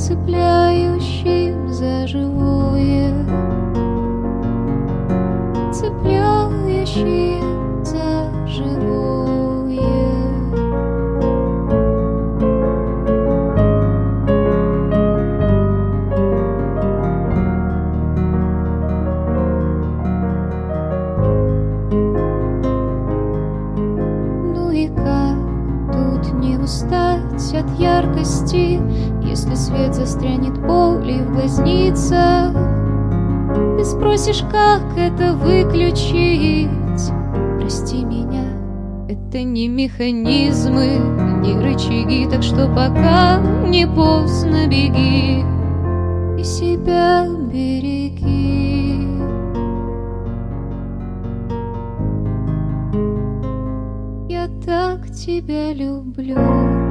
цепляющим за живое, цепляющим. свет застрянет боли в глазницах Ты спросишь, как это выключить? Прости меня, это не механизмы, не рычаги Так что пока не поздно беги И себя береги. Я так тебя люблю.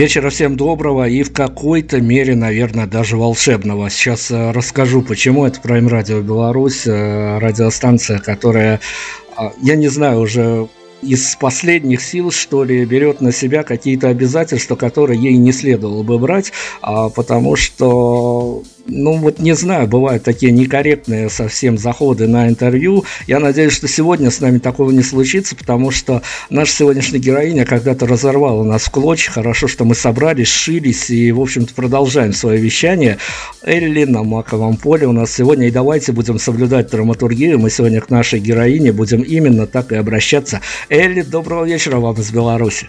Вечера всем доброго и в какой-то мере, наверное, даже волшебного. Сейчас э, расскажу, почему это Prime Radio Беларусь, э, радиостанция, которая, а, я не знаю, уже из последних сил, что ли, берет на себя какие-то обязательства, которые ей не следовало бы брать, а, потому что ну вот не знаю, бывают такие некорректные совсем заходы на интервью. Я надеюсь, что сегодня с нами такого не случится, потому что наша сегодняшняя героиня когда-то разорвала нас в клочья. Хорошо, что мы собрались, сшились и, в общем-то, продолжаем свое вещание. Элли на маковом поле у нас сегодня. И давайте будем соблюдать драматургию. Мы сегодня к нашей героине будем именно так и обращаться. Элли, доброго вечера вам из Беларуси.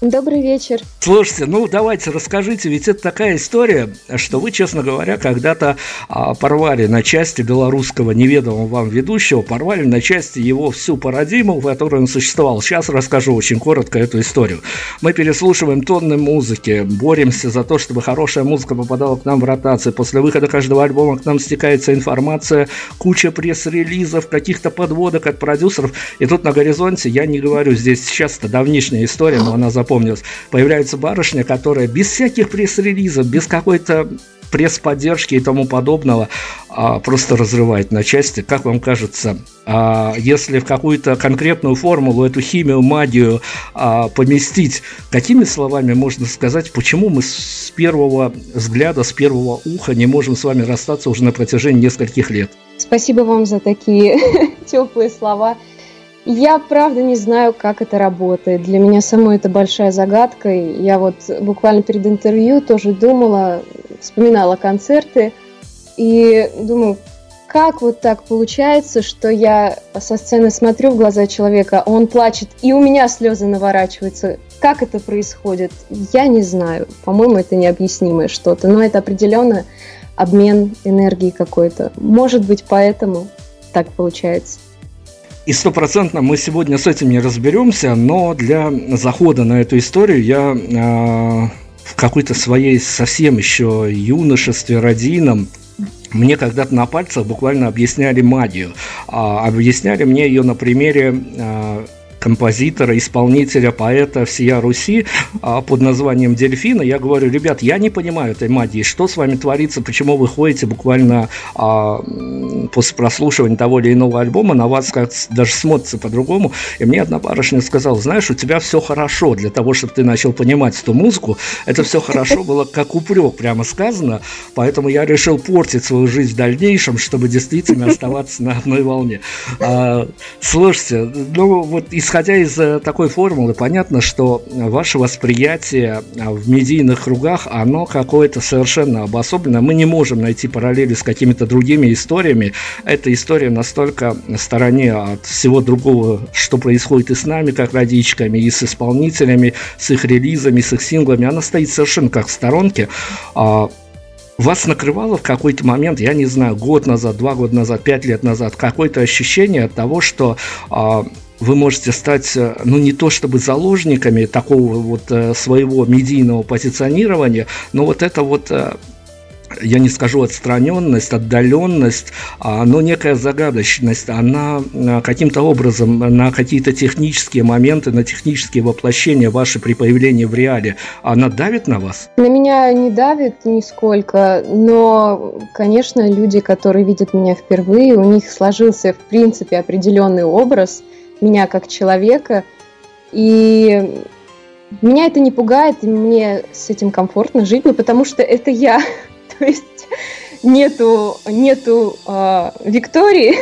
Добрый вечер. Слушайте, ну давайте расскажите, ведь это такая история, что вы, честно говоря, когда-то а, порвали на части белорусского неведомого вам ведущего, порвали на части его всю парадигму, в которой он существовал. Сейчас расскажу очень коротко эту историю. Мы переслушиваем тонны музыки, боремся за то, чтобы хорошая музыка попадала к нам в ротации. После выхода каждого альбома к нам стекается информация, куча пресс-релизов, каких-то подводок от продюсеров. И тут на горизонте, я не говорю, здесь сейчас это давнишняя история, но она запомнилась запомнилось, появляется барышня, которая без всяких пресс-релизов, без какой-то пресс-поддержки и тому подобного а, просто разрывает на части. Как вам кажется, а, если в какую-то конкретную формулу эту химию, магию а, поместить, какими словами можно сказать, почему мы с первого взгляда, с первого уха не можем с вами расстаться уже на протяжении нескольких лет? Спасибо вам за такие теплые слова. Я правда не знаю, как это работает. Для меня самой это большая загадка. Я вот буквально перед интервью тоже думала, вспоминала концерты. и думаю, как вот так получается, что я со сцены смотрю в глаза человека, он плачет, и у меня слезы наворачиваются. Как это происходит? Я не знаю. По-моему, это необъяснимое что-то, но это определенно обмен энергии какой-то. Может быть, поэтому так получается. И стопроцентно мы сегодня с этим не разберемся, но для захода на эту историю я э, в какой-то своей совсем еще юношестве родином мне когда-то на пальцах буквально объясняли магию. А, объясняли мне ее на примере а, композитора, исполнителя, поэта всея Руси а, под названием Дельфина. Я говорю, ребят, я не понимаю этой магии, что с вами творится, почему вы ходите буквально а, после прослушивания того или иного альбома, на вас как даже смотрится по-другому. И мне одна барышня сказала, знаешь, у тебя все хорошо для того, чтобы ты начал понимать эту музыку. Это все хорошо было как упрек, прямо сказано. Поэтому я решил портить свою жизнь в дальнейшем, чтобы действительно оставаться на одной волне. А, слушайте, ну вот из исходя из э, такой формулы, понятно, что ваше восприятие а, в медийных кругах, оно какое-то совершенно обособленное. Мы не можем найти параллели с какими-то другими историями. Эта история настолько в стороне от всего другого, что происходит и с нами, как родичками, и с исполнителями, с их релизами, с их синглами. Она стоит совершенно как в сторонке. А, вас накрывало в какой-то момент, я не знаю, год назад, два года назад, пять лет назад, какое-то ощущение от того, что а, вы можете стать, э, ну, не то чтобы заложниками такого вот э, своего медийного позиционирования, но вот это вот э, я не скажу отстраненность, отдаленность, а, но некая загадочность, она каким-то образом на какие-то технические моменты, на технические воплощения ваши при появлении в реале, она давит на вас? На меня не давит нисколько, но, конечно, люди, которые видят меня впервые, у них сложился, в принципе, определенный образ – меня как человека. И меня это не пугает, и мне с этим комфортно жить, ну, потому что это я. То есть нету, нету э, Виктории,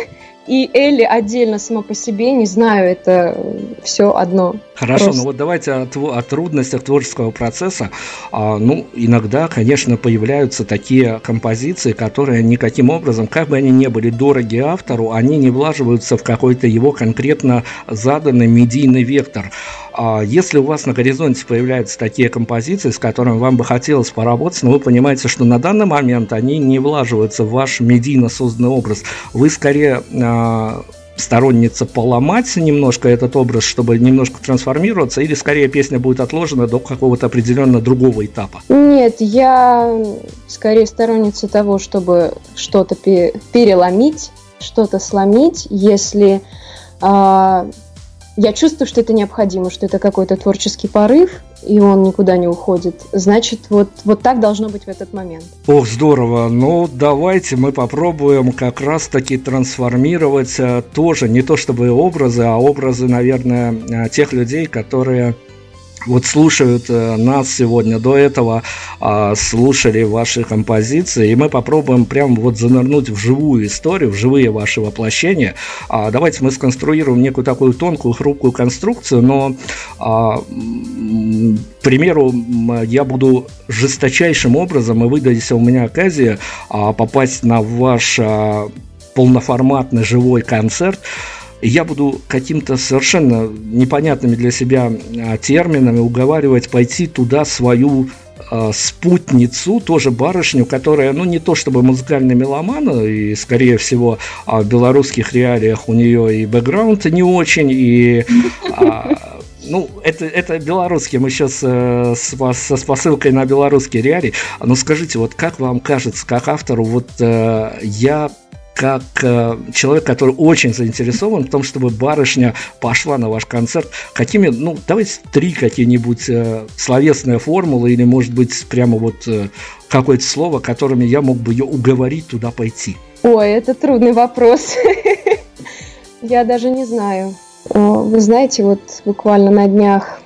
и Элли отдельно сама по себе, не знаю, это все одно. Хорошо, Просто. ну вот давайте о, о трудностях творческого процесса. А, ну, иногда, конечно, появляются такие композиции, которые никаким образом, как бы они ни были дороги автору, они не влаживаются в какой-то его конкретно заданный медийный вектор. А если у вас на горизонте появляются такие композиции, с которыми вам бы хотелось поработать, но вы понимаете, что на данный момент они не влаживаются в ваш медийно созданный образ, вы скорее а, сторонница поломать немножко этот образ, чтобы немножко трансформироваться, или скорее песня будет отложена до какого-то определенно другого этапа? Нет, я скорее сторонница того, чтобы что-то переломить, что-то сломить, если э, я чувствую, что это необходимо, что это какой-то творческий порыв, и он никуда не уходит. Значит, вот, вот так должно быть в этот момент. Ох, здорово. Ну, давайте мы попробуем как раз-таки трансформировать э, тоже не то чтобы образы, а образы, наверное, э, тех людей, которые вот слушают э, нас сегодня, до этого э, слушали ваши композиции, и мы попробуем прям вот занырнуть в живую историю, в живые ваши воплощения. А, давайте мы сконструируем некую такую тонкую, хрупкую конструкцию, но, а, к примеру, я буду жесточайшим образом, и выдадите у меня оказия а, попасть на ваш а, полноформатный живой концерт, я буду каким-то совершенно непонятными для себя а, терминами уговаривать пойти туда свою э, спутницу, тоже барышню, которая, ну, не то чтобы музыкальный меломан, и, скорее всего, в белорусских реалиях у нее и бэкграунд не очень, и а, ну, это, это белорусский, мы сейчас э, с, со посылкой на белорусские реалии. Но скажите, вот как вам кажется, как автору, вот э, я как э, человек, который очень заинтересован в том, чтобы барышня пошла на ваш концерт, какими, ну, давайте три какие-нибудь э, словесные формулы или, может быть, прямо вот э, какое-то слово, которыми я мог бы ее уговорить туда пойти? Ой, это трудный вопрос. Я даже не знаю. Вы знаете, вот буквально на днях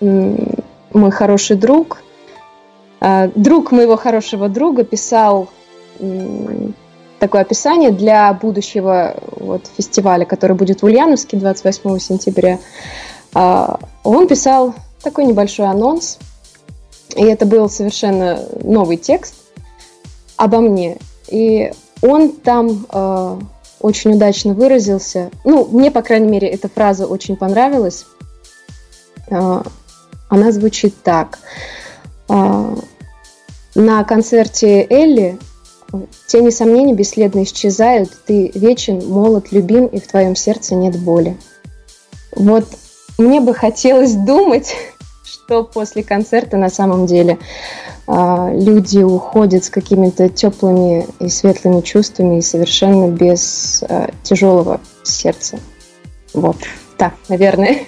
мой хороший друг, а, друг моего хорошего друга писал такое описание для будущего вот, фестиваля, который будет в Ульяновске 28 сентября. А, он писал такой небольшой анонс, и это был совершенно новый текст обо мне. И он там э, очень удачно выразился. Ну, мне, по крайней мере, эта фраза очень понравилась. Э, она звучит так. Э, на концерте Элли тени сомнений бесследно исчезают, ты вечен, молод, любим, и в твоем сердце нет боли. Вот мне бы хотелось думать, что после концерта на самом деле э, люди уходят с какими-то теплыми и светлыми чувствами и совершенно без э, тяжелого сердца. Вот, так, наверное.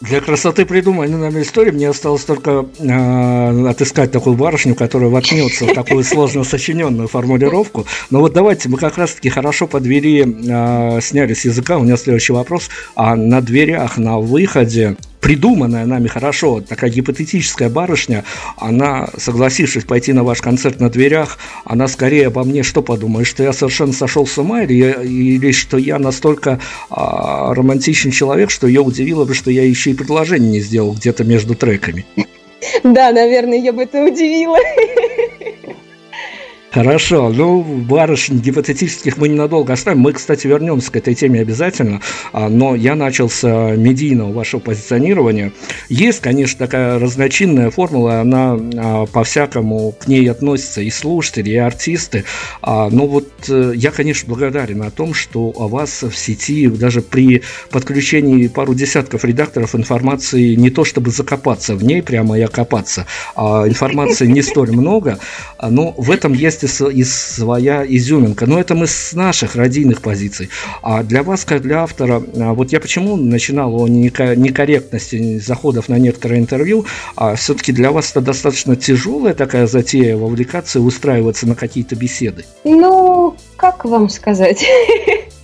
Для красоты придуманной нами истории мне осталось только э, отыскать такую барышню, которая воткнется в такую сложно сочиненную формулировку. Но вот давайте мы как раз-таки хорошо по двери э, сняли с языка. У меня следующий вопрос. А на дверях, на выходе придуманная нами хорошо, такая гипотетическая барышня, она, согласившись пойти на ваш концерт на дверях, она скорее обо мне что подумает, что я совершенно сошел с ума, или, или что я настолько а, романтичный человек, что ее удивило бы, что я еще и предложение не сделал где-то между треками. Да, наверное, я бы это удивила. Хорошо, ну, барышень гипотетических мы ненадолго оставим. Мы, кстати, вернемся к этой теме обязательно, а, но я начал с а, медийного вашего позиционирования. Есть, конечно, такая разночинная формула, она а, по-всякому к ней относятся и слушатели, и артисты. Но вот э, я, конечно, благодарен о том, что о вас в сети, даже при подключении пару десятков редакторов информации не то чтобы закопаться в ней, прямо и окопаться, информации не столь много, но в этом есть есть и, своя изюминка. Но это мы с наших родийных позиций. А для вас, как для автора, а, вот я почему начинал о некорректности заходов на некоторые интервью, а все-таки для вас это достаточно тяжелая такая затея вовлекаться и устраиваться на какие-то беседы? Ну, как вам сказать?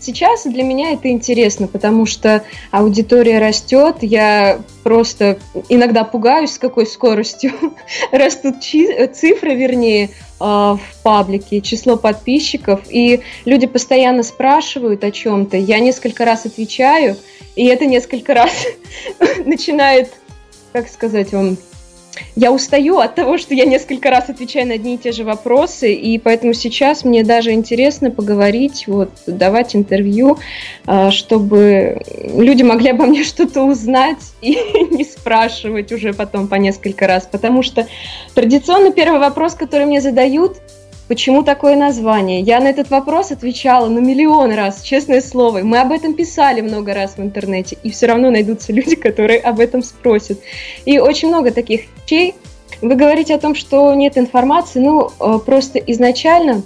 Сейчас для меня это интересно, потому что аудитория растет, я просто иногда пугаюсь, с какой скоростью растут цифры, вернее, а, в паблике, число подписчиков, и люди постоянно спрашивают о чем-то, я несколько раз отвечаю, и это несколько раз начинает, как сказать вам, я устаю от того, что я несколько раз отвечаю на одни и те же вопросы, и поэтому сейчас мне даже интересно поговорить, вот, давать интервью, а, чтобы люди могли обо мне что-то узнать и не спрашивать уже потом по несколько раз, потому что традиционно первый вопрос, который мне задают – Почему такое название? Я на этот вопрос отвечала ну миллион раз, честное слово. Мы об этом писали много раз в интернете, и все равно найдутся люди, которые об этом спросят. И очень много таких вещей. Вы говорите о том, что нет информации. Ну, э, просто изначально,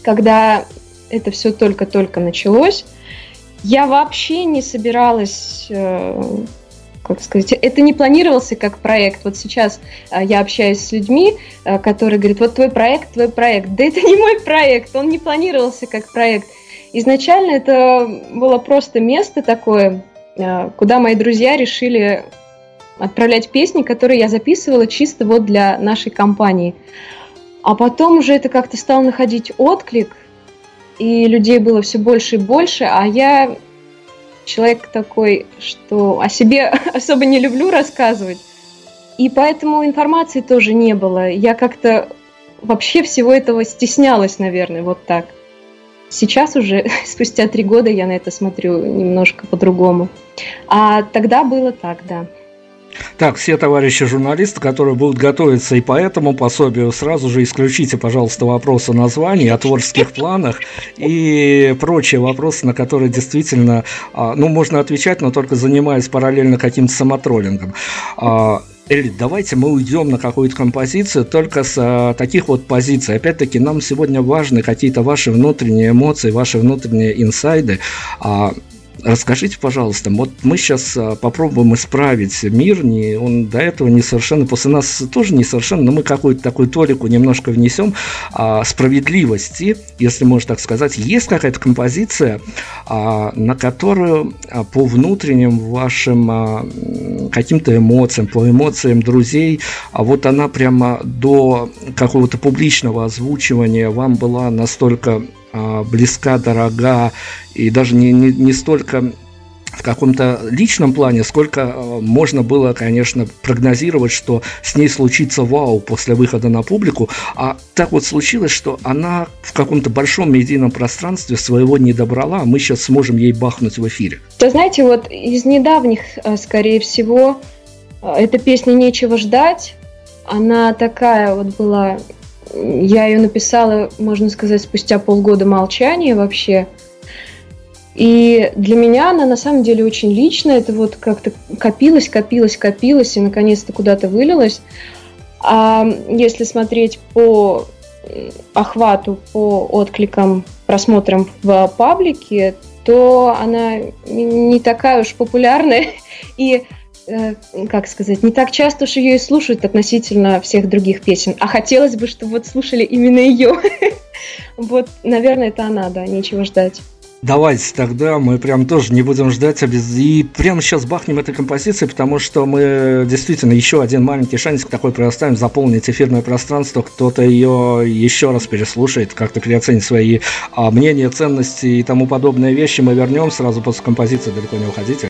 когда это все только-только началось, я вообще не собиралась э, как сказать, это не планировался как проект. Вот сейчас а, я общаюсь с людьми, а, которые говорят, вот твой проект, твой проект. Да это не мой проект, он не планировался как проект. Изначально это было просто место такое, а, куда мои друзья решили отправлять песни, которые я записывала чисто вот для нашей компании. А потом уже это как-то стало находить отклик, и людей было все больше и больше, а я человек такой, что о себе особо не люблю рассказывать. И поэтому информации тоже не было. Я как-то вообще всего этого стеснялась, наверное, вот так. Сейчас уже, спустя три года, я на это смотрю немножко по-другому. А тогда было так, да. Так, все товарищи журналисты, которые будут готовиться и по этому пособию, сразу же исключите, пожалуйста, вопросы о названии, о творческих планах и прочие вопросы, на которые действительно, а, ну, можно отвечать, но только занимаясь параллельно каким-то самотроллингом. А, Элли, давайте мы уйдем на какую-то композицию только с а, таких вот позиций. Опять-таки, нам сегодня важны какие-то ваши внутренние эмоции, ваши внутренние инсайды. А, Расскажите, пожалуйста, вот мы сейчас а, попробуем исправить мир, не, он до этого несовершенно, после нас тоже несовершенно, но мы какую-то такую толику немножко внесем а, справедливости, если можно так сказать. Есть какая-то композиция, а, на которую а, по внутренним вашим а, каким-то эмоциям, по эмоциям друзей, а вот она прямо до какого-то публичного озвучивания вам была настолько близка, дорога и даже не, не, не столько в каком-то личном плане, сколько э, можно было, конечно, прогнозировать, что с ней случится вау после выхода на публику, а так вот случилось, что она в каком-то большом медийном пространстве своего не добрала, а мы сейчас сможем ей бахнуть в эфире. Да знаете, вот из недавних, э, скорее всего, э, эта песня «Нечего ждать», она такая вот была я ее написала, можно сказать, спустя полгода молчания вообще. И для меня она на самом деле очень личная. Это вот как-то копилось, копилось, копилось и наконец-то куда-то вылилось. А если смотреть по охвату, по откликам, просмотрам в паблике, то она не такая уж популярная. И как сказать, не так часто уж ее и слушают относительно всех других песен. А хотелось бы, чтобы вот слушали именно ее. Вот, наверное, это она, да, нечего ждать. Давайте тогда мы прям тоже не будем ждать и прямо сейчас бахнем этой композиции, потому что мы действительно еще один маленький шансик такой предоставим заполнить эфирное пространство, кто-то ее еще раз переслушает, как-то переоценит свои а, мнения, ценности и тому подобные вещи. Мы вернем сразу после композиции, далеко не уходите.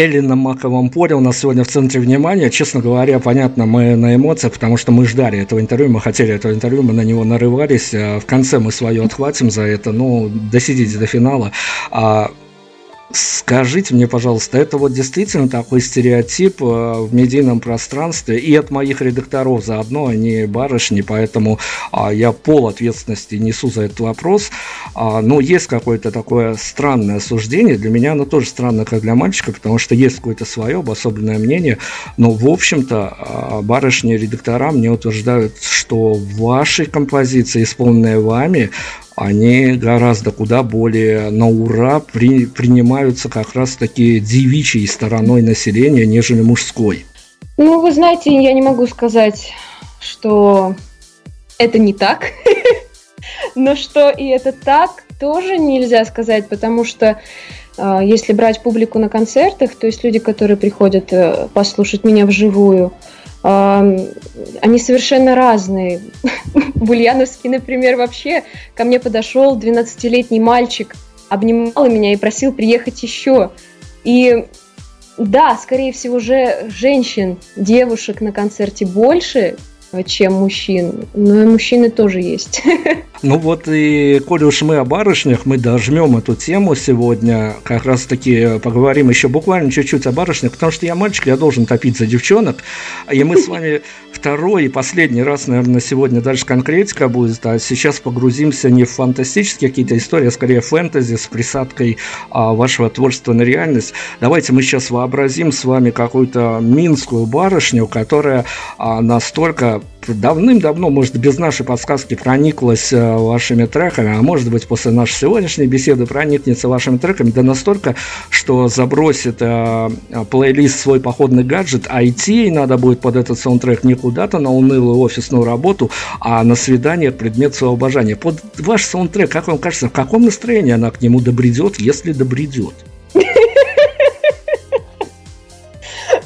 Эллина Маковом Поле у нас сегодня в центре внимания. Честно говоря, понятно, мы на эмоциях, потому что мы ждали этого интервью, мы хотели этого интервью, мы на него нарывались. А в конце мы свое отхватим за это, ну, досидите до финала. А Скажите мне, пожалуйста, это вот действительно такой стереотип э, в медийном пространстве и от моих редакторов заодно, они барышни, поэтому а, я пол ответственности несу за этот вопрос. А, но есть какое-то такое странное суждение, для меня оно тоже странно, как для мальчика, потому что есть какое-то свое обособленное мнение, но в общем-то а, барышни-редактора мне утверждают, что в вашей композиции, исполненной вами, они гораздо куда более на ура при, принимаются как раз таки девичьей стороной населения, нежели мужской. Ну, вы знаете, я не могу сказать, что это не так. Но что и это так, тоже нельзя сказать, потому что э, если брать публику на концертах, то есть люди, которые приходят э, послушать меня вживую, они совершенно разные. В например, вообще ко мне подошел 12-летний мальчик, обнимал меня и просил приехать еще. И да, скорее всего, же женщин, девушек на концерте больше, чем мужчин. Но и мужчины тоже есть. Ну вот и, коли уж мы о барышнях, мы дожмем эту тему сегодня, как раз таки поговорим еще буквально чуть-чуть о барышнях, потому что я мальчик, я должен топить за девчонок, и мы с вами второй и последний раз, наверное, на сегодня дальше конкретика будет, а сейчас погрузимся не в фантастические какие-то истории, а скорее фэнтези с присадкой а, вашего творчества на реальность. Давайте мы сейчас вообразим с вами какую-то минскую барышню, которая а, настолько давным-давно, может, без нашей подсказки прониклась э, вашими треками, а может быть, после нашей сегодняшней беседы проникнется вашими треками, да настолько, что забросит э, плейлист свой походный гаджет, а идти надо будет под этот саундтрек не куда-то на унылую офисную работу, а на свидание предмет своего обожания. Под ваш саундтрек, как вам кажется, в каком настроении она к нему добредет, если добредет?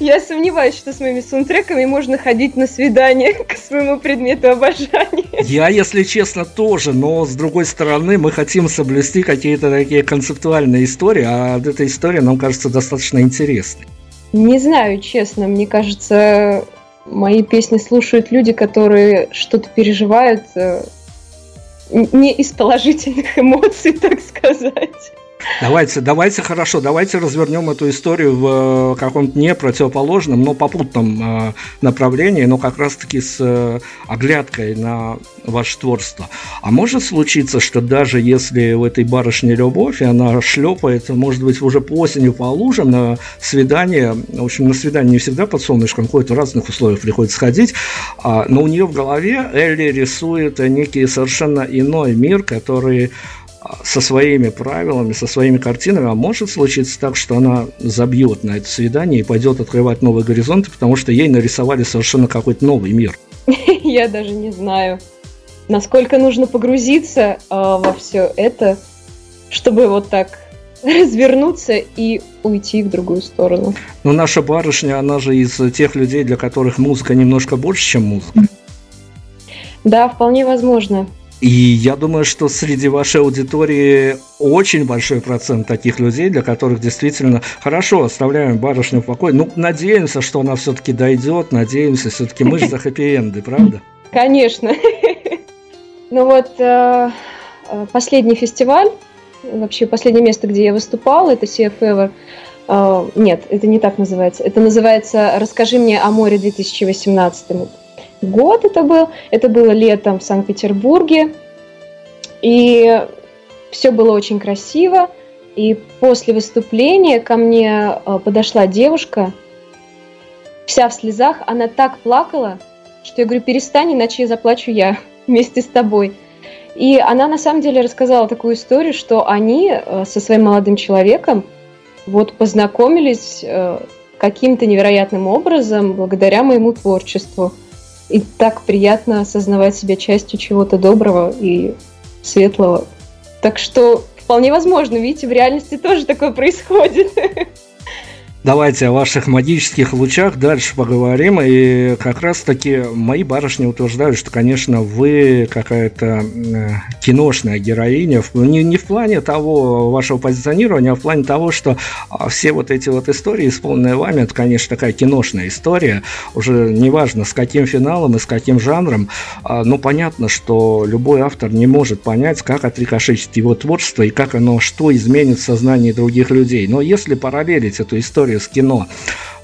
Я сомневаюсь, что с моими саундтреками можно ходить на свидание к своему предмету обожания. Я, если честно, тоже, но с другой стороны, мы хотим соблюсти какие-то такие концептуальные истории, а эта история нам кажется достаточно интересной. Не знаю, честно, мне кажется, мои песни слушают люди, которые что-то переживают э, не из положительных эмоций, так сказать. Давайте, давайте, хорошо, давайте развернем эту историю в э, каком-то не противоположном, но попутном э, направлении, но как раз-таки с э, оглядкой на ваше творчество. А может случиться, что даже если в этой барышне любовь, и она шлепает, может быть, уже по осени по лужам на свидание, в общем, на свидание не всегда под солнышком ходит, в разных условиях приходится ходить, а, но у нее в голове Элли рисует некий совершенно иной мир, который со своими правилами, со своими картинами, а может случиться так, что она забьет на это свидание и пойдет открывать новые горизонты, потому что ей нарисовали совершенно какой-то новый мир. Я даже не знаю, насколько нужно погрузиться э, во все это, чтобы вот так развернуться и уйти в другую сторону. Но наша барышня, она же из тех людей, для которых музыка немножко больше, чем музыка. Да, вполне возможно. И я думаю, что среди вашей аудитории очень большой процент таких людей, для которых действительно хорошо, оставляем барышню в покое. Ну, надеемся, что она все-таки дойдет, надеемся, все-таки мы же за хэппи-энды, правда? Конечно. Ну вот, э, э, последний фестиваль, вообще последнее место, где я выступала, это CF Ever. Э, нет, это не так называется. Это называется «Расскажи мне о море 2018» год это был. Это было летом в Санкт-Петербурге. И все было очень красиво. И после выступления ко мне э, подошла девушка, вся в слезах. Она так плакала, что я говорю, перестань, иначе я заплачу я вместе с тобой. И она на самом деле рассказала такую историю, что они э, со своим молодым человеком вот познакомились э, каким-то невероятным образом благодаря моему творчеству. И так приятно осознавать себя частью чего-то доброго и светлого. Так что вполне возможно, видите, в реальности тоже такое происходит. Давайте о ваших магических лучах дальше поговорим. И как раз-таки мои барышни утверждают, что, конечно, вы какая-то э, киношная героиня. Не, не в плане того вашего позиционирования, а в плане того, что а, все вот эти вот истории, исполненные вами, это, конечно, такая киношная история. Уже неважно, с каким финалом и с каким жанром. А, но понятно, что любой автор не может понять, как отрикошечить его творчество и как оно, что изменит в сознании других людей. Но если параллелить эту историю историю с кино.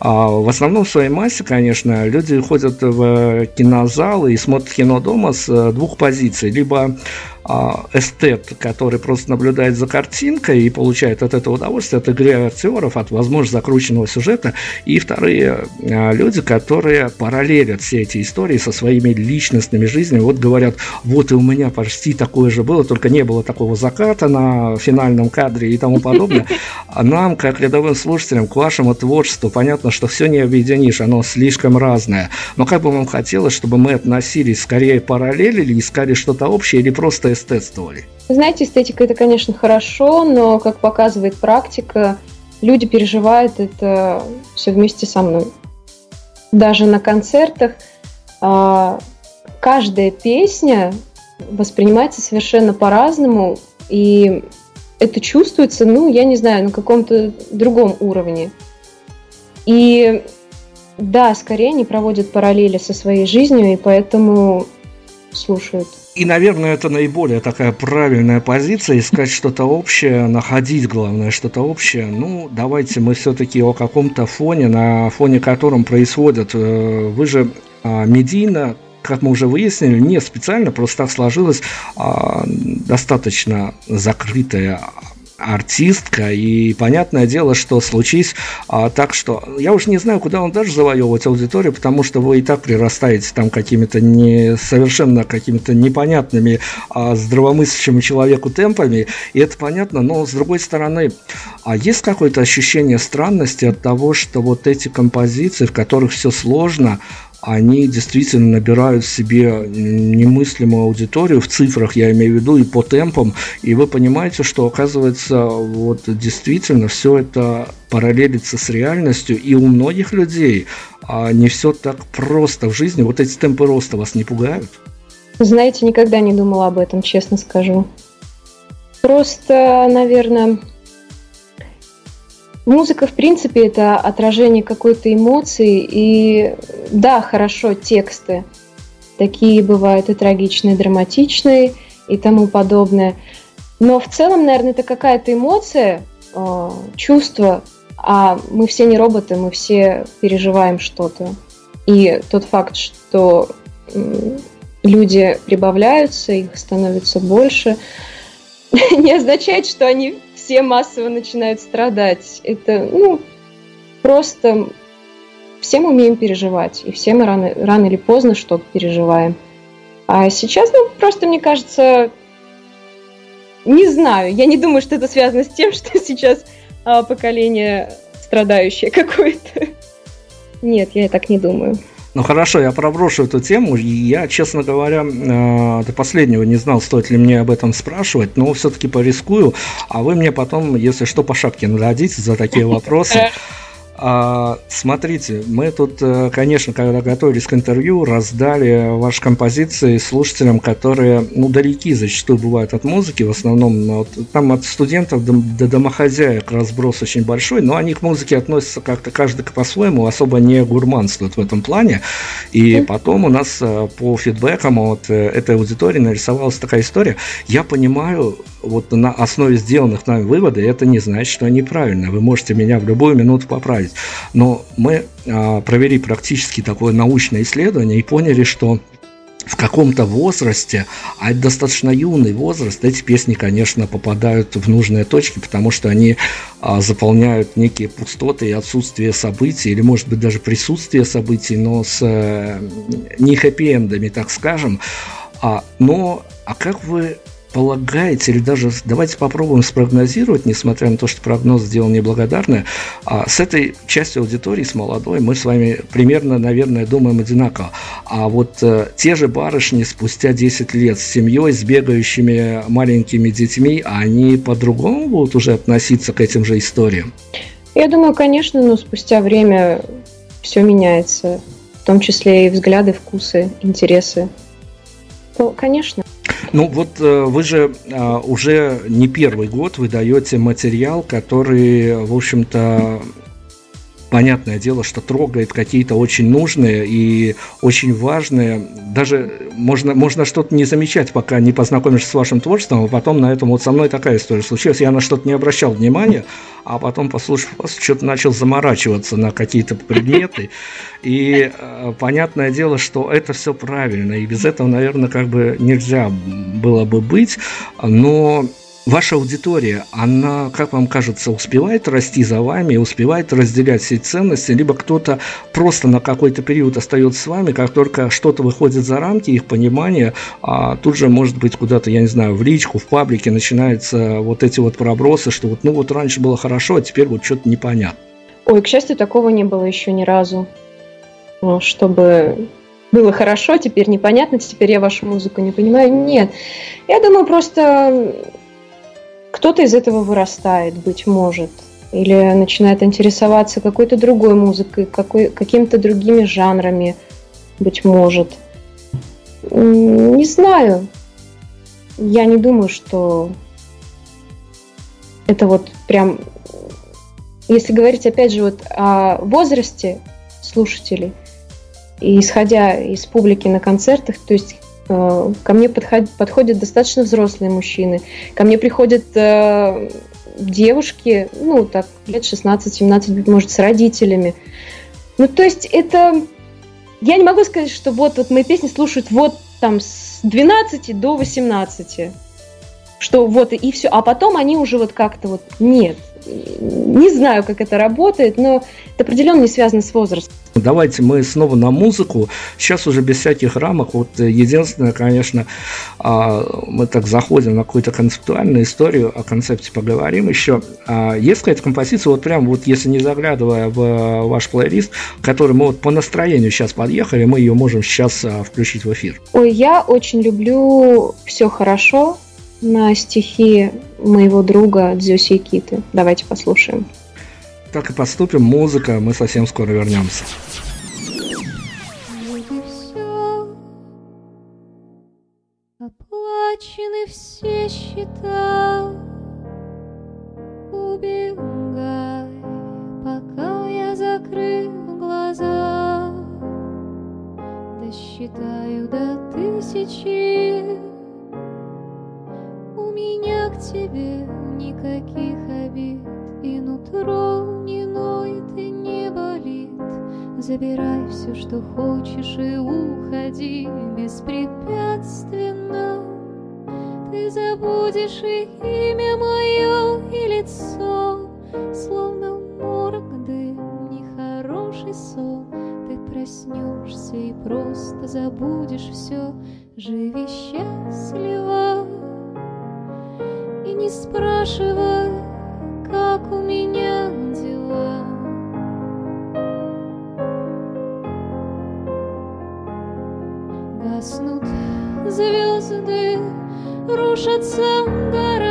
А в основном в своей массе, конечно, люди ходят в кинозалы и смотрят кино дома с э, двух позиций. Либо а, эстет, который просто наблюдает за картинкой и получает от этого удовольствие, от игры актеров, от, возможно, закрученного сюжета. И вторые а, люди, которые параллелят все эти истории со своими личностными жизнями. Вот говорят, вот и у меня почти такое же было, только не было такого заката на финальном кадре и тому подобное. Нам, как рядовым слушателям, к вашему творчеству, понятно, что все не объединишь, оно слишком разное. Но как бы вам хотелось, чтобы мы относились скорее параллели или искали что-то общее, или просто эстетствовали? Знаете, эстетика это, конечно, хорошо, но, как показывает практика, люди переживают это все вместе со мной. Даже на концертах а, каждая песня воспринимается совершенно по-разному, и это чувствуется, ну, я не знаю, на каком-то другом уровне. И да, скорее они проводят параллели со своей жизнью, и поэтому слушают. И, наверное, это наиболее такая правильная позиция, искать что-то общее, находить, главное, что-то общее. Ну, давайте мы все-таки о каком-то фоне, на фоне котором происходит. Э, вы же а, медийно как мы уже выяснили, не специально, просто так сложилось а, достаточно закрытая артистка, и понятное дело, что случись а, так, что я уже не знаю, куда он даже завоевывать аудиторию, потому что вы и так прирастаете там какими-то не совершенно какими-то непонятными а, здравомыслящему человеку темпами, и это понятно, но с другой стороны, а есть какое-то ощущение странности от того, что вот эти композиции, в которых все сложно, они действительно набирают себе немыслимую аудиторию в цифрах, я имею в виду, и по темпам, и вы понимаете, что оказывается вот действительно все это параллелится с реальностью, и у многих людей а не все так просто в жизни. Вот эти темпы роста вас не пугают? Знаете, никогда не думала об этом, честно скажу. Просто, наверное, Музыка, в принципе, это отражение какой-то эмоции. И да, хорошо, тексты. Такие бывают и трагичные, и драматичные, и тому подобное. Но в целом, наверное, это какая-то эмоция, э, чувство, а мы все не роботы, мы все переживаем что-то. И тот факт, что люди прибавляются, их становится больше, не означает, что они все массово начинают страдать. Это, ну, просто все мы умеем переживать, и все мы рано, рано или поздно что-то переживаем. А сейчас, ну, просто, мне кажется, не знаю, я не думаю, что это связано с тем, что сейчас а, поколение страдающее какое-то. Нет, я так не думаю. Ну хорошо, я проброшу эту тему. Я, честно говоря, э, до последнего не знал, стоит ли мне об этом спрашивать, но все-таки порискую. А вы мне потом, если что, по шапке нададите за такие вопросы. А, смотрите, мы тут, э, конечно, когда готовились к интервью, раздали ваши композиции слушателям, которые, ну, далеки зачастую бывают от музыки, в основном, вот, там от студентов до, до домохозяек разброс очень большой, но они к музыке относятся как-то каждый по-своему, особо не гурманствуют в этом плане. И потом у нас э, по фидбэкам от э, этой аудитории нарисовалась такая история. Я понимаю, вот на основе сделанных нами выводов, это не значит, что они правильные. Вы можете меня в любую минуту поправить. Но мы а, провели практически такое научное исследование и поняли, что в каком-то возрасте, а это достаточно юный возраст, эти песни, конечно, попадают в нужные точки, потому что они а, заполняют некие пустоты и отсутствие событий, или, может быть, даже присутствие событий, но с а, не хэппи-эндами, так скажем. А, но, а как вы полагаете, или даже давайте попробуем спрогнозировать, несмотря на то, что прогноз сделал неблагодарный, а с этой частью аудитории, с молодой, мы с вами примерно, наверное, думаем одинаково. А вот э, те же барышни спустя 10 лет с семьей, с бегающими маленькими детьми, они по-другому будут уже относиться к этим же историям? Я думаю, конечно, но спустя время все меняется, в том числе и взгляды, вкусы, интересы. То, конечно. Ну вот э, вы же э, уже не первый год выдаете материал, который, в общем-то, понятное дело, что трогает какие-то очень нужные и очень важные. Даже можно, можно что-то не замечать, пока не познакомишься с вашим творчеством, а потом на этом вот со мной такая история случилась. Я на что-то не обращал внимания, а потом, послушав вас, что-то начал заморачиваться на какие-то предметы. И э, понятное дело, что это все правильно, и без этого, наверное, как бы нельзя было бы быть. Но ваша аудитория, она, как вам кажется, успевает расти за вами, успевает разделять все ценности, либо кто-то просто на какой-то период остается с вами, как только что-то выходит за рамки их понимания, а тут же, может быть, куда-то, я не знаю, в личку, в паблике начинаются вот эти вот пробросы, что вот, ну вот раньше было хорошо, а теперь вот что-то непонятно. Ой, к счастью, такого не было еще ни разу. Ну, чтобы было хорошо, теперь непонятно, теперь я вашу музыку не понимаю. Нет. Я думаю, просто кто-то из этого вырастает, быть может, или начинает интересоваться какой-то другой музыкой, какой, какими-то другими жанрами, быть может. Не знаю. Я не думаю, что это вот прям... Если говорить, опять же, вот о возрасте слушателей, и исходя из публики на концертах, то есть ко мне подходят, подходят достаточно взрослые мужчины. Ко мне приходят э, девушки, ну, так, лет 16-17, может, с родителями. Ну, то есть это... Я не могу сказать, что вот, вот мои песни слушают вот там с 12 до 18. Что вот и все. А потом они уже вот как-то вот... Нет. Не знаю, как это работает, но это определенно не связано с возрастом. Давайте мы снова на музыку. Сейчас уже без всяких рамок. Вот единственное, конечно, а, мы так заходим на какую-то концептуальную историю, о концепте поговорим еще. А, есть какая-то композиция, вот прям вот если не заглядывая в ваш плейлист, который мы вот по настроению сейчас подъехали, мы ее можем сейчас а, включить в эфир. Ой, я очень люблю «Все хорошо» на стихи моего друга Дзюси Киты. Давайте послушаем. Так и поступим. Музыка. Мы совсем скоро вернемся. Оплачены все счета. Убегай, пока я закрыл глаза. Досчитаю до тысячи. У меня к тебе никаких обид и нутро не ноет и не болит. Забирай все, что хочешь, и уходи беспрепятственно. Ты забудешь и имя мое, и лицо, Словно морок дым, нехороший сон. Ты проснешься и просто забудешь все, Живи счастливо и не спрашивай, как у меня дела. Гаснут звезды, рушатся города,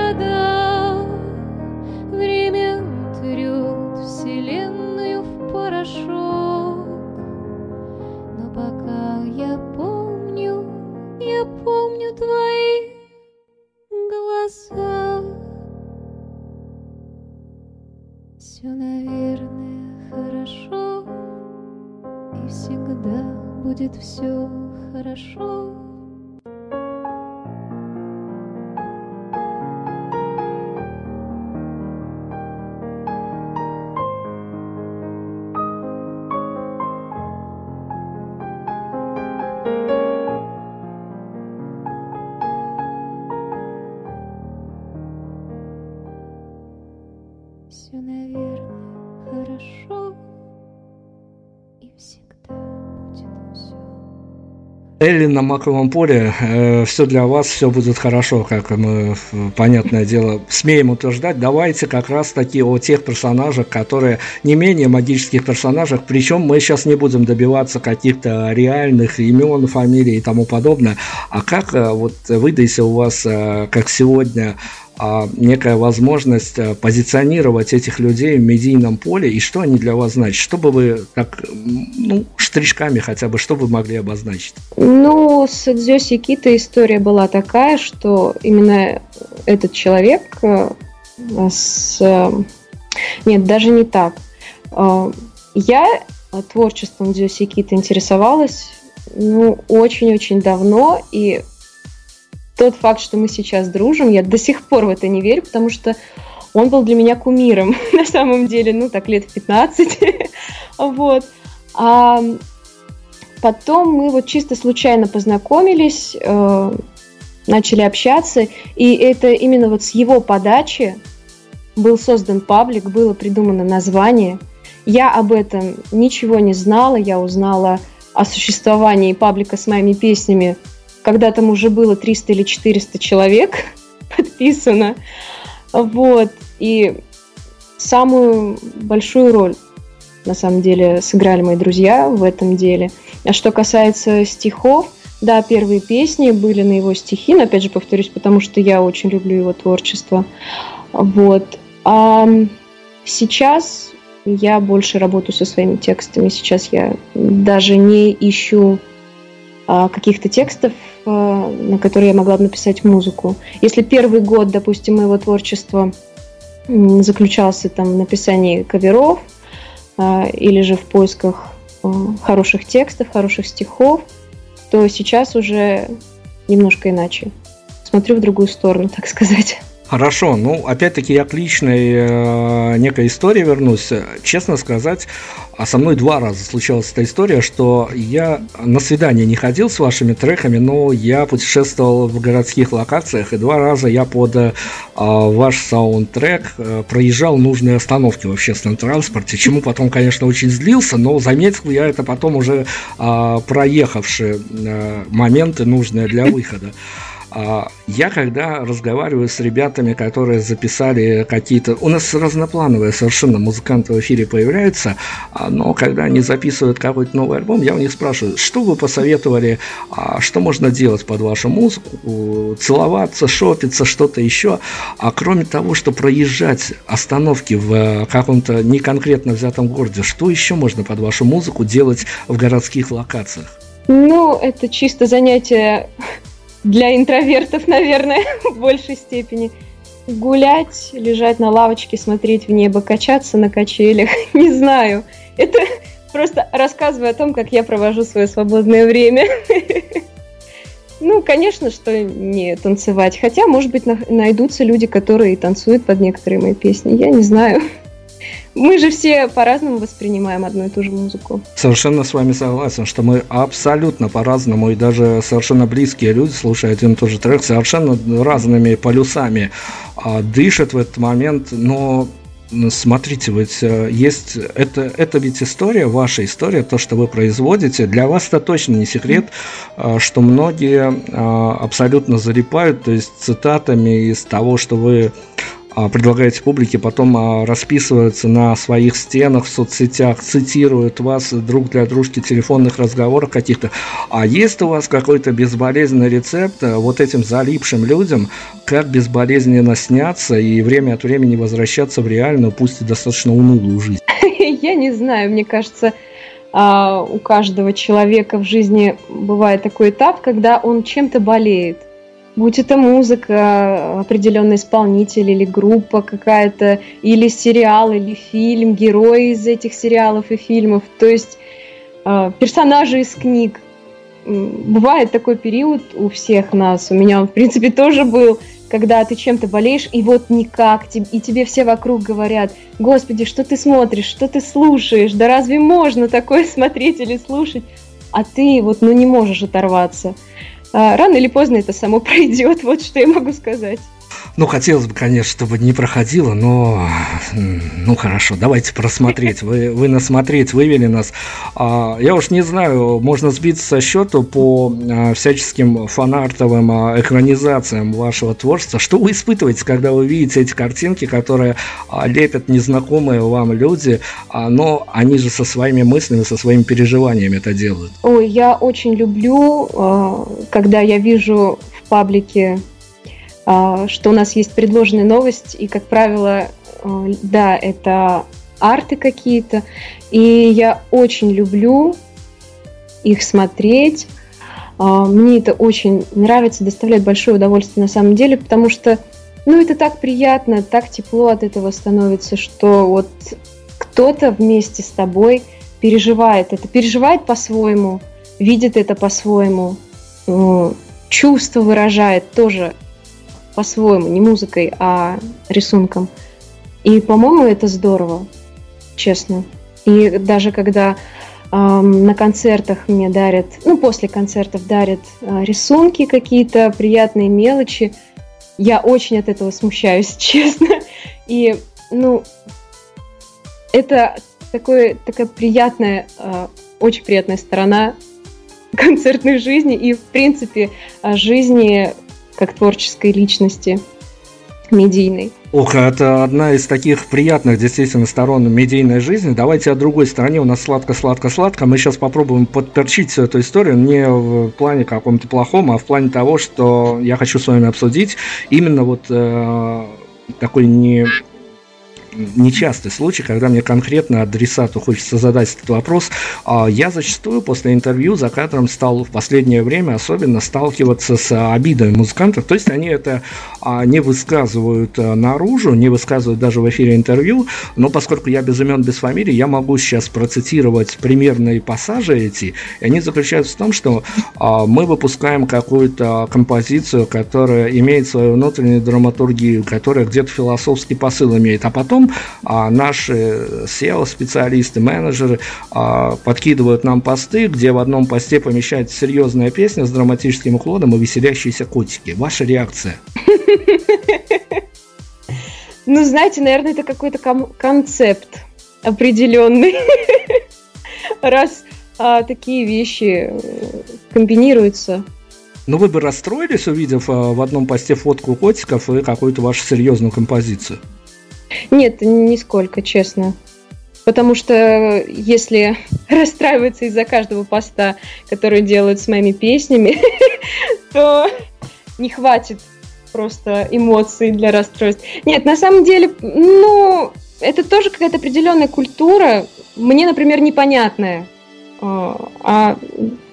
Элли на маковом поле, э, все для вас, все будет хорошо, как мы, понятное дело, смеем утверждать. Давайте как раз таки о тех персонажах, которые не менее магических персонажах, причем мы сейчас не будем добиваться каких-то реальных имен, фамилий и тому подобное, а как э, вот выдайте у вас, э, как сегодня, некая возможность а, позиционировать этих людей в медийном поле, и что они для вас значат? Что бы вы так, ну, штришками хотя бы, что вы могли обозначить? Ну, с Дзёси Кита история была такая, что именно этот человек э, с... Э, нет, даже не так. Э, я творчеством Дзёси Кита интересовалась ну, очень-очень давно, и тот факт, что мы сейчас дружим, я до сих пор в это не верю, потому что он был для меня кумиром, на самом деле, ну, так лет в 15, вот. А потом мы вот чисто случайно познакомились, э, начали общаться, и это именно вот с его подачи был создан паблик, было придумано название. Я об этом ничего не знала, я узнала о существовании паблика с моими песнями, когда там уже было 300 или 400 человек подписано. Вот. И самую большую роль, на самом деле, сыграли мои друзья в этом деле. А что касается стихов, да, первые песни были на его стихи, но опять же повторюсь, потому что я очень люблю его творчество. Вот. А сейчас я больше работаю со своими текстами. Сейчас я даже не ищу каких-то текстов, а, на которые я могла бы написать музыку. Если первый год, допустим, моего творчества заключался там в написании каверов а, или же в поисках хороших текстов, хороших стихов, то сейчас уже немножко иначе. Смотрю в другую сторону, так сказать. Хорошо, ну опять-таки я к личной э, некой истории вернусь. Честно сказать, а со мной два раза случалась эта история, что я на свидание не ходил с вашими треками, но я путешествовал в городских локациях, и два раза я под э, ваш саундтрек э, проезжал нужные остановки в общественном транспорте, чему потом, конечно, очень злился, но заметил я это потом уже э, проехавшие э, моменты, нужные для выхода. А я когда разговариваю с ребятами, которые записали какие-то... У нас разноплановые совершенно музыканты в эфире появляются, а, но когда они записывают какой-то новый альбом, я у них спрашиваю, что вы посоветовали, а, что можно делать под вашу музыку, целоваться, шопиться, что-то еще. А кроме того, что проезжать остановки в каком-то не конкретно взятом городе, что еще можно под вашу музыку делать в городских локациях? Ну, это чисто занятие для интровертов, наверное, в большей степени. Гулять, лежать на лавочке, смотреть в небо, качаться на качелях, не знаю. Это просто рассказываю о том, как я провожу свое свободное время. Ну, конечно, что не танцевать. Хотя, может быть, найдутся люди, которые танцуют под некоторые мои песни. Я не знаю. Мы же все по-разному воспринимаем одну и ту же музыку. Совершенно с вами согласен, что мы абсолютно по-разному, и даже совершенно близкие люди, слушая один и тот же трек, совершенно разными полюсами а, дышат в этот момент, но Смотрите, ведь э, есть это, это ведь история, ваша история, то, что вы производите. Для вас это точно не секрет, э, что многие э, абсолютно залипают, то есть цитатами из того, что вы а, предлагаете публике, потом а, расписываются на своих стенах в соцсетях, цитируют вас друг для дружки телефонных разговорах каких-то. А есть у вас какой-то безболезненный рецепт э, вот этим залипшим людям, как безболезненно сняться и время от времени возвращаться в реальную, пусть и достаточно унылую жизнь? Я не знаю, мне кажется, а, у каждого человека в жизни бывает такой этап, когда он чем-то болеет будь это музыка, определенный исполнитель или группа какая-то, или сериал, или фильм, герои из этих сериалов и фильмов, то есть э, персонажи из книг. Бывает такой период у всех нас, у меня он, в принципе, тоже был, когда ты чем-то болеешь, и вот никак, и тебе все вокруг говорят, господи, что ты смотришь, что ты слушаешь, да разве можно такое смотреть или слушать, а ты вот, ну, не можешь оторваться. А, рано или поздно это само пройдет, вот что я могу сказать. Ну, хотелось бы, конечно, чтобы не проходило, но ну хорошо, давайте просмотреть. Вы, вы насмотреть вывели нас. А, я уж не знаю, можно сбиться со счету по а, всяческим фанартовым а, экранизациям вашего творчества. Что вы испытываете, когда вы видите эти картинки, которые а, лепят незнакомые вам люди, а, но они же со своими мыслями, со своими переживаниями это делают? Ой, я очень люблю, а, когда я вижу в паблике что у нас есть предложенная новость, и, как правило, э, да, это арты какие-то, и я очень люблю их смотреть. А, мне это очень нравится, доставляет большое удовольствие на самом деле, потому что, ну, это так приятно, так тепло от этого становится, что вот кто-то вместе с тобой переживает это, переживает по-своему, видит это по-своему, э, чувство выражает тоже по-своему, не музыкой, а рисунком. И, по-моему, это здорово, честно. И даже когда э, на концертах мне дарят, ну, после концертов дарят э, рисунки какие-то, приятные мелочи, я очень от этого смущаюсь, честно. И, ну, это такое, такая приятная, э, очень приятная сторона концертной жизни и, в принципе, жизни как творческой личности медийной. Ох, это одна из таких приятных действительно сторон медийной жизни. Давайте о другой стороне. У нас сладко-сладко-сладко. Мы сейчас попробуем подперчить всю эту историю не в плане каком-то плохом, а в плане того, что я хочу с вами обсудить именно вот э, такой не нечастый случай, когда мне конкретно адресату хочется задать этот вопрос. А я зачастую после интервью за кадром стал в последнее время особенно сталкиваться с обидами музыкантов. То есть они это а, не высказывают а, наружу, не высказывают даже в эфире интервью, но поскольку я без имен, без фамилий, я могу сейчас процитировать примерные пассажи эти, и они заключаются в том, что мы выпускаем какую-то композицию, которая имеет свою внутреннюю драматургию, которая где-то философский посыл имеет, а потом а, наши SEO-специалисты, менеджеры а, подкидывают нам посты, где в одном посте помещается серьезная песня с драматическим уклоном и веселящиеся котики. Ваша реакция? Ну, знаете, наверное, это какой-то концепт определенный. Раз а, такие вещи э, комбинируются. Но вы бы расстроились, увидев а, в одном посте фотку котиков и какую-то вашу серьезную композицию? Нет, нисколько, честно. Потому что если расстраиваться из-за каждого поста, который делают с моими песнями, то не хватит просто эмоций для расстройств. Нет, на самом деле, ну, это тоже какая-то определенная культура, мне, например, непонятная. А, а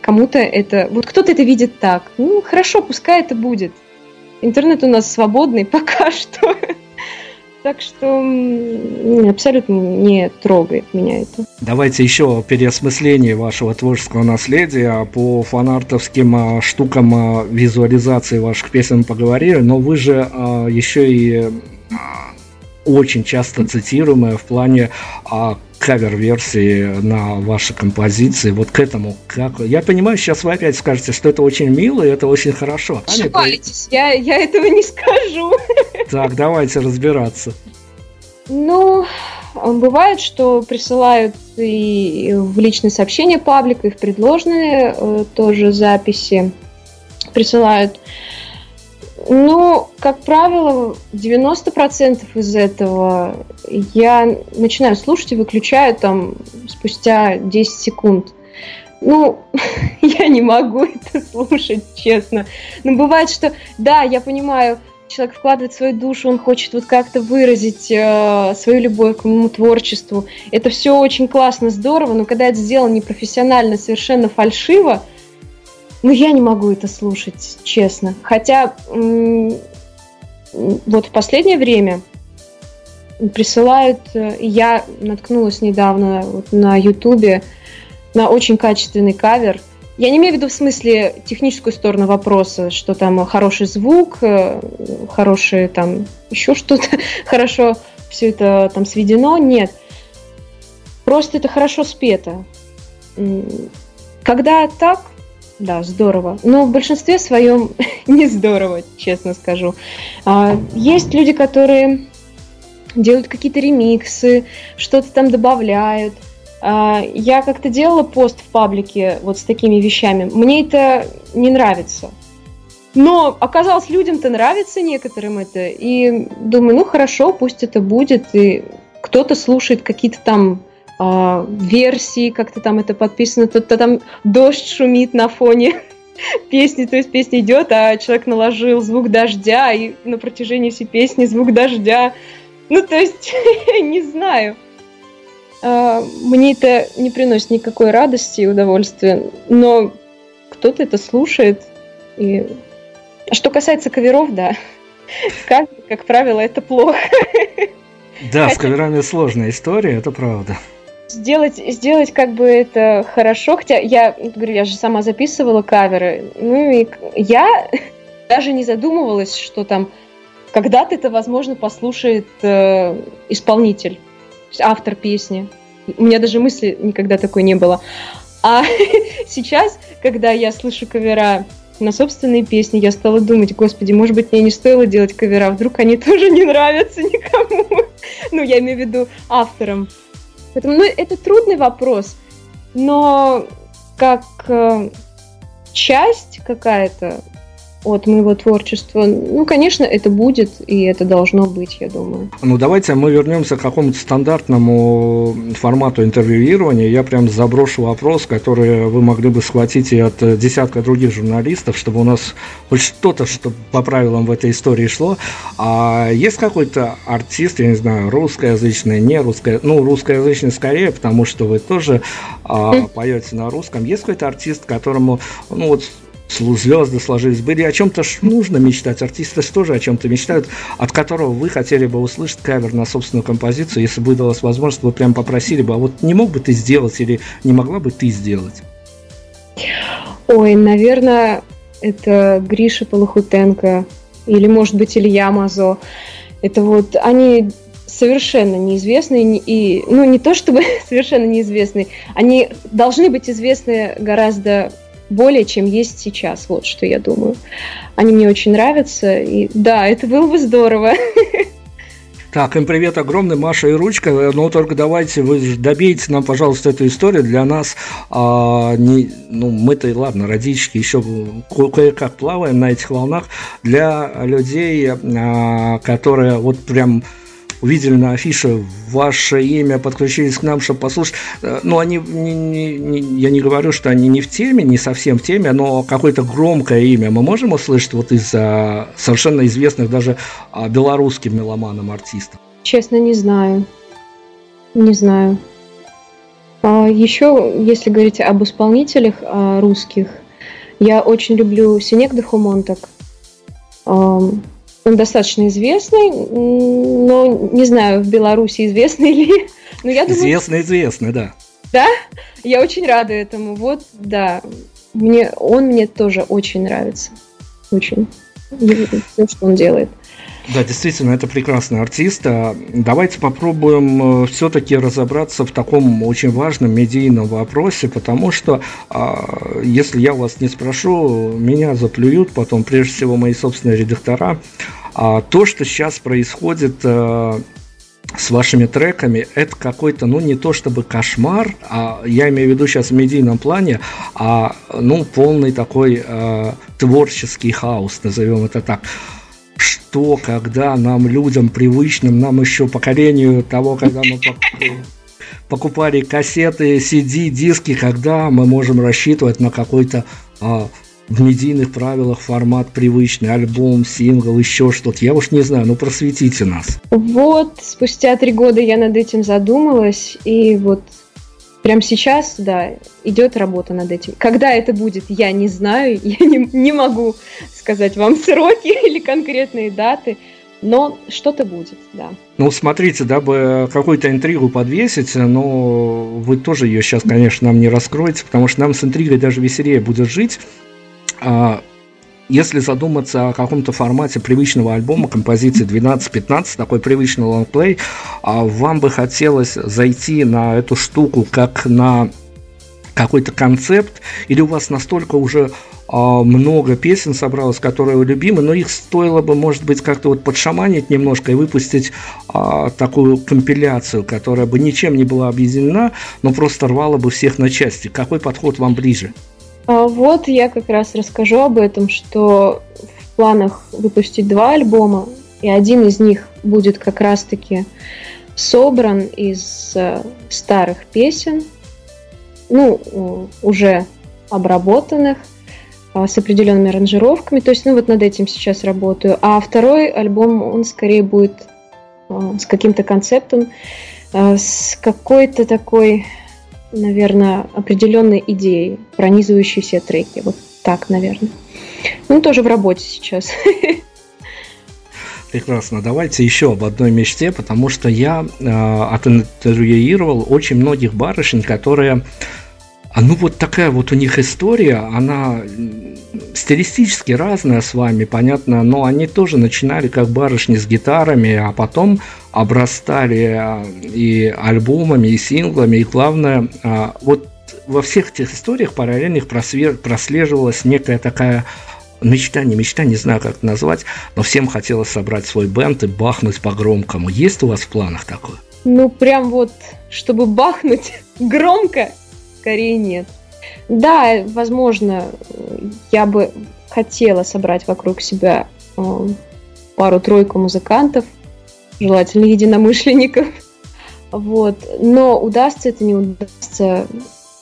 кому-то это... Вот кто-то это видит так. Ну, хорошо, пускай это будет. Интернет у нас свободный пока что. Так что абсолютно не трогает меня это. Давайте еще переосмысление вашего творческого наследия по фанартовским а, штукам а, визуализации ваших песен поговорили, но вы же а, еще и очень часто цитируемая в плане а, кавер-версии на ваши композиции. Вот к этому как... Я понимаю, сейчас вы опять скажете, что это очень мило и это очень хорошо. Ошибаетесь, я, я этого не скажу. Так, давайте разбираться. Ну, бывает, что присылают и в личные сообщения паблика, и в предложенные э, тоже записи присылают. Ну, как правило, 90% из этого я начинаю слушать и выключаю там спустя 10 секунд. Ну, я не могу это слушать, честно. Но бывает, что, да, я понимаю, человек вкладывает свою душу, он хочет вот как-то выразить э, свою любовь к моему творчеству. Это все очень классно, здорово, но когда это сделано непрофессионально, совершенно фальшиво, ну, я не могу это слушать, честно. Хотя вот в последнее время присылают, э, я наткнулась недавно вот на Ютубе на очень качественный кавер. Я не имею в виду в смысле техническую сторону вопроса, что там хороший звук, э, хороший там еще что-то, хорошо все это там сведено. Нет. Просто это хорошо спето. Когда так, да, здорово. Но в большинстве своем не здорово, честно скажу. А, есть люди, которые делают какие-то ремиксы, что-то там добавляют. А, я как-то делала пост в паблике вот с такими вещами. Мне это не нравится. Но оказалось, людям-то нравится некоторым это. И думаю, ну хорошо, пусть это будет. И кто-то слушает какие-то там э, версии, как-то там это подписано, то, то там дождь шумит на фоне песни, то есть песня идет, а человек наложил звук дождя, и на протяжении всей песни звук дождя. Ну, то есть, не знаю. А, мне это не приносит никакой радости и удовольствия, но кто-то это слушает. И... А что касается каверов, да, как, как правило, это плохо. Да, Хотя... с каверами сложная история, это правда сделать, сделать как бы это хорошо, хотя я говорю, я же сама записывала каверы, ну и я даже не задумывалась, что там когда-то это, возможно, послушает э, исполнитель, автор песни. У меня даже мысли никогда такой не было. А сейчас, когда я слышу кавера на собственные песни, я стала думать, господи, может быть, мне не стоило делать кавера, вдруг они тоже не нравятся никому. ну, я имею в виду авторам. Поэтому ну, это трудный вопрос, но как э, часть какая-то от моего творчества. Ну, конечно, это будет, и это должно быть, я думаю. Ну, давайте мы вернемся к какому-то стандартному формату интервьюирования. Я прям заброшу вопрос, который вы могли бы схватить и от десятка других журналистов, чтобы у нас хоть что-то, что по правилам в этой истории шло. А есть какой-то артист, я не знаю, русскоязычный, не русское, ну, русскоязычный скорее, потому что вы тоже а, поете на русском. Есть какой-то артист, которому, ну, вот звезды сложились, были о чем-то нужно мечтать, артисты тоже о чем-то мечтают, от которого вы хотели бы услышать кавер на собственную композицию, если бы удалась возможность, вы прям попросили бы, а вот не мог бы ты сделать или не могла бы ты сделать? Ой, наверное, это Гриша Полохутенко или, может быть, Илья Мазо. Это вот они совершенно неизвестные и ну не то чтобы совершенно неизвестные, они должны быть известны гораздо более, чем есть сейчас. Вот что я думаю. Они мне очень нравятся. И да, это было бы здорово. Так, им привет огромный, Маша и Ручка. Но только давайте вы добейте нам, пожалуйста, эту историю. Для нас, а, не, ну, мы-то, ладно, родички еще кое-как плаваем на этих волнах. Для людей, а, которые вот прям увидели на афише ваше имя, подключились к нам, чтобы послушать. Э, ну, они, не, не, не, я не говорю, что они не в теме, не совсем в теме, но какое-то громкое имя мы можем услышать вот из совершенно известных даже а, белорусским меломанам артистов? Честно, не знаю. Не знаю. А, еще, если говорить об исполнителях а, русских, я очень люблю Синек Дехумонтак. Он достаточно известный, но не знаю, в Беларуси известный ли. Но я думаю, известный, известный, да. Да? Я очень рада этому. Вот, да. Мне, он мне тоже очень нравится. Очень. Все, что он делает. Да, действительно, это прекрасный артист. А давайте попробуем э, все-таки разобраться в таком очень важном медийном вопросе, потому что а, если я вас не спрошу, меня заплюют потом, прежде всего, мои собственные редактора. А то, что сейчас происходит э, с вашими треками, это какой-то, ну, не то чтобы кошмар, а я имею в виду сейчас в медийном плане, а, ну, полный такой э, творческий хаос, назовем это так что, когда нам, людям привычным, нам еще поколению того, когда мы покупали кассеты, CD, диски, когда мы можем рассчитывать на какой-то а, в медийных правилах формат привычный, альбом, сингл, еще что-то. Я уж не знаю, ну просветите нас. Вот, спустя три года я над этим задумалась, и вот прямо сейчас, да, идет работа над этим. Когда это будет, я не знаю, я не, не могу сказать вам сроки или конкретные даты, но что-то будет, да. Ну, смотрите, дабы какую-то интригу подвесить, но вы тоже ее сейчас, конечно, нам не раскроете, потому что нам с интригой даже веселее будет жить. А, если задуматься о каком-то формате привычного альбома, композиции 12-15, такой привычный лонгплей, а вам бы хотелось зайти на эту штуку как на какой-то концепт, или у вас настолько уже а, много песен собралось, которые вы любимы, но их стоило бы, может быть, как-то вот подшаманить немножко и выпустить а, такую компиляцию, которая бы ничем не была объединена, но просто рвала бы всех на части. Какой подход вам ближе? А вот я как раз расскажу об этом, что в планах выпустить два альбома, и один из них будет как раз-таки собран из э, старых песен, ну, уже обработанных. а, с определенными аранжировками. То есть, ну вот над этим сейчас работаю. А второй альбом, он скорее будет а, с каким-то концептом, а, с какой-то такой, наверное, определенной идеей, пронизывающей все треки. Вот так, наверное. Ну, тоже в работе сейчас. Прекрасно. Давайте еще об одной мечте, потому что я э, оtinterвьюировал очень многих барышень, которые а ну вот такая вот у них история, она стилистически разная с вами, понятно, но они тоже начинали как барышни с гитарами, а потом обрастали а, и альбомами, и синглами, и главное, а, вот во всех этих историях параллельных прослеживалась некая такая мечта, не мечта, не знаю, как это назвать, но всем хотелось собрать свой бенд и бахнуть по-громкому. Есть у вас в планах такое? Ну, прям вот, чтобы бахнуть громко, скорее нет. Да, возможно, я бы хотела собрать вокруг себя э, пару-тройку музыкантов, желательно единомышленников. Вот. Но удастся это, не удастся,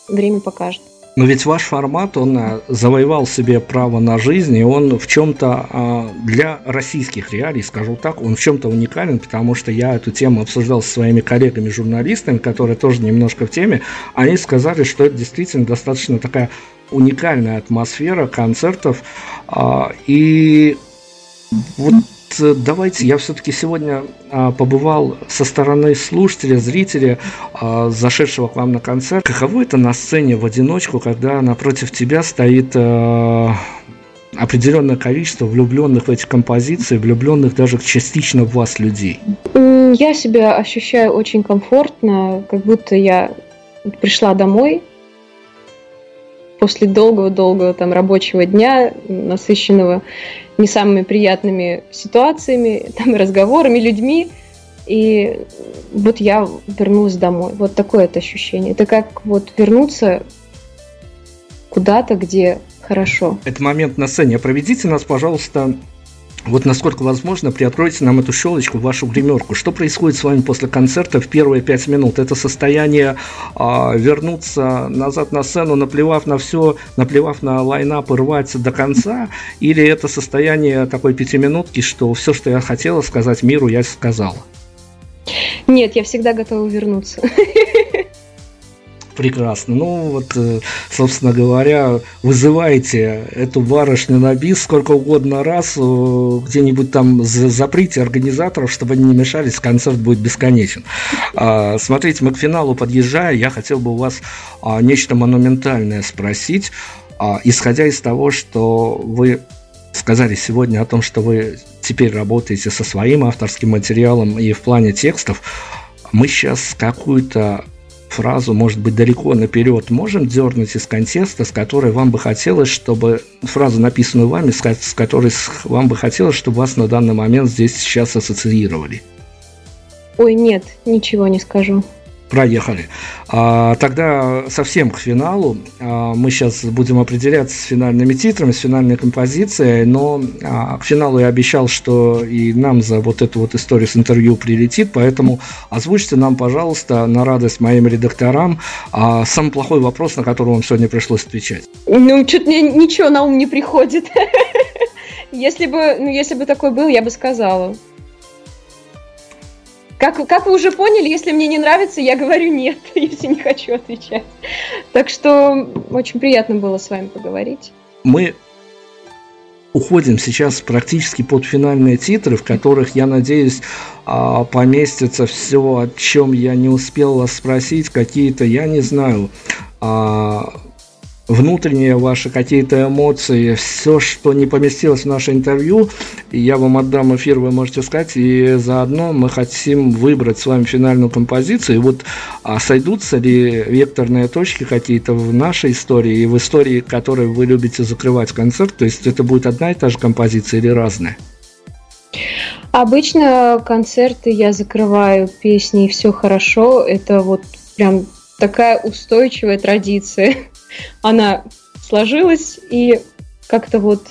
время покажет. Но ведь ваш формат, он э, завоевал себе право на жизнь, и он в чем-то а, для российских реалий, скажу так, он в чем-то уникален, потому что я эту тему обсуждал со своими коллегами-журналистами, которые тоже немножко в теме. Они сказали, что это действительно достаточно такая уникальная атмосфера концертов. А, и вот давайте, я все-таки сегодня а, побывал со стороны слушателя, зрителя, а, зашедшего к вам на концерт. Каково это на сцене в одиночку, когда напротив тебя стоит а, определенное количество влюбленных в эти композиции, влюбленных даже частично в вас людей? Я себя ощущаю очень комфортно, как будто я пришла домой после долгого-долгого там рабочего дня, насыщенного не самыми приятными ситуациями, там, разговорами, людьми. И вот я вернулась домой. Вот такое это ощущение. Это как вот вернуться куда-то, где хорошо. Это момент на сцене. Проведите нас, пожалуйста, вот насколько возможно, приоткройте нам эту щелочку, вашу гримерку. Что происходит с вами после концерта в первые пять минут? Это состояние а, вернуться назад на сцену, наплевав на все, наплевав на лайнап и рвать до конца? Или это состояние такой пятиминутки, что все, что я хотела сказать миру, я сказала? Нет, я всегда готова вернуться. Прекрасно. Ну, вот, э, собственно говоря, вызывайте эту барышню на бис сколько угодно раз, э, где-нибудь там заприте организаторов, чтобы они не мешались, концерт будет бесконечен. А, смотрите, мы к финалу подъезжая, я хотел бы у вас а, нечто монументальное спросить, а, исходя из того, что вы сказали сегодня о том, что вы теперь работаете со своим авторским материалом и в плане текстов, мы сейчас какую-то фразу, может быть, далеко наперед можем дернуть из контекста, с которой вам бы хотелось, чтобы фразу, написанную вами, с которой вам бы хотелось, чтобы вас на данный момент здесь сейчас ассоциировали? Ой, нет, ничего не скажу. Проехали. А, тогда совсем к финалу. А, мы сейчас будем определяться с финальными титрами, с финальной композицией, но а, к финалу я обещал, что и нам за вот эту вот историю с интервью прилетит, поэтому озвучьте нам, пожалуйста, на радость моим редакторам а, самый плохой вопрос, на который вам сегодня пришлось отвечать. Ну, что-то мне ничего на ум не приходит. Если бы, ну, если бы такой был, я бы сказала. Как, как вы уже поняли, если мне не нравится, я говорю нет, если не хочу отвечать. Так что очень приятно было с вами поговорить. Мы уходим сейчас практически под финальные титры, в которых, я надеюсь, а, поместится все, о чем я не успел вас спросить, какие-то, я не знаю, а, внутренние ваши какие-то эмоции, все, что не поместилось в наше интервью, я вам отдам эфир, вы можете сказать, и заодно мы хотим выбрать с вами финальную композицию, и вот а сойдутся ли векторные точки какие-то в нашей истории и в истории, которой вы любите закрывать концерт, то есть это будет одна и та же композиция или разная? Обычно концерты я закрываю песни «Все хорошо», это вот прям такая устойчивая традиция она сложилась, и как-то вот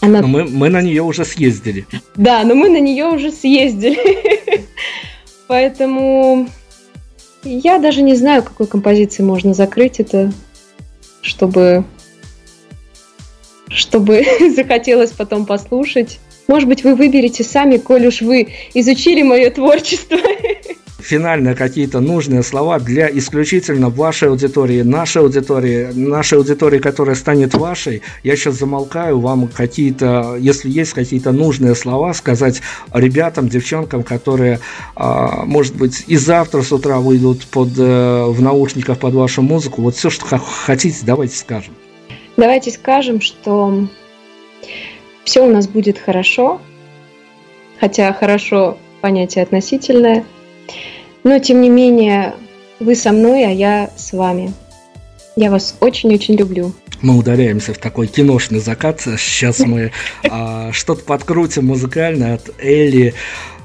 она... Но мы, мы на нее уже съездили. Да, но мы на нее уже съездили. Поэтому я даже не знаю, какой композиции можно закрыть это, чтобы чтобы захотелось потом послушать. Может быть, вы выберете сами, коль уж вы изучили мое творчество. финальные какие-то нужные слова для исключительно вашей аудитории, нашей аудитории, нашей аудитории, которая станет вашей. Я сейчас замолкаю, вам какие-то, если есть какие-то нужные слова, сказать ребятам, девчонкам, которые, а, может быть, и завтра с утра выйдут под, э, в наушниках под вашу музыку. Вот все, что хотите, давайте скажем. Давайте скажем, что все у нас будет хорошо, хотя хорошо понятие относительное – но, тем не менее, вы со мной, а я с вами. Я вас очень-очень люблю. Мы ударяемся в такой киношный закат. Сейчас мы а, что-то подкрутим музыкально от Элли.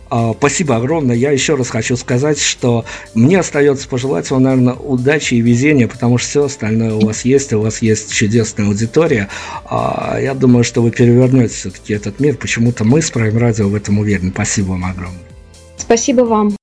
А, спасибо огромное. Я еще раз хочу сказать, что мне остается пожелать вам, наверное, удачи и везения, потому что все остальное у вас есть, у вас есть чудесная аудитория. А, я думаю, что вы перевернете все-таки этот мир. Почему-то мы с Prime Radio в этом уверены. Спасибо вам огромное. Спасибо вам.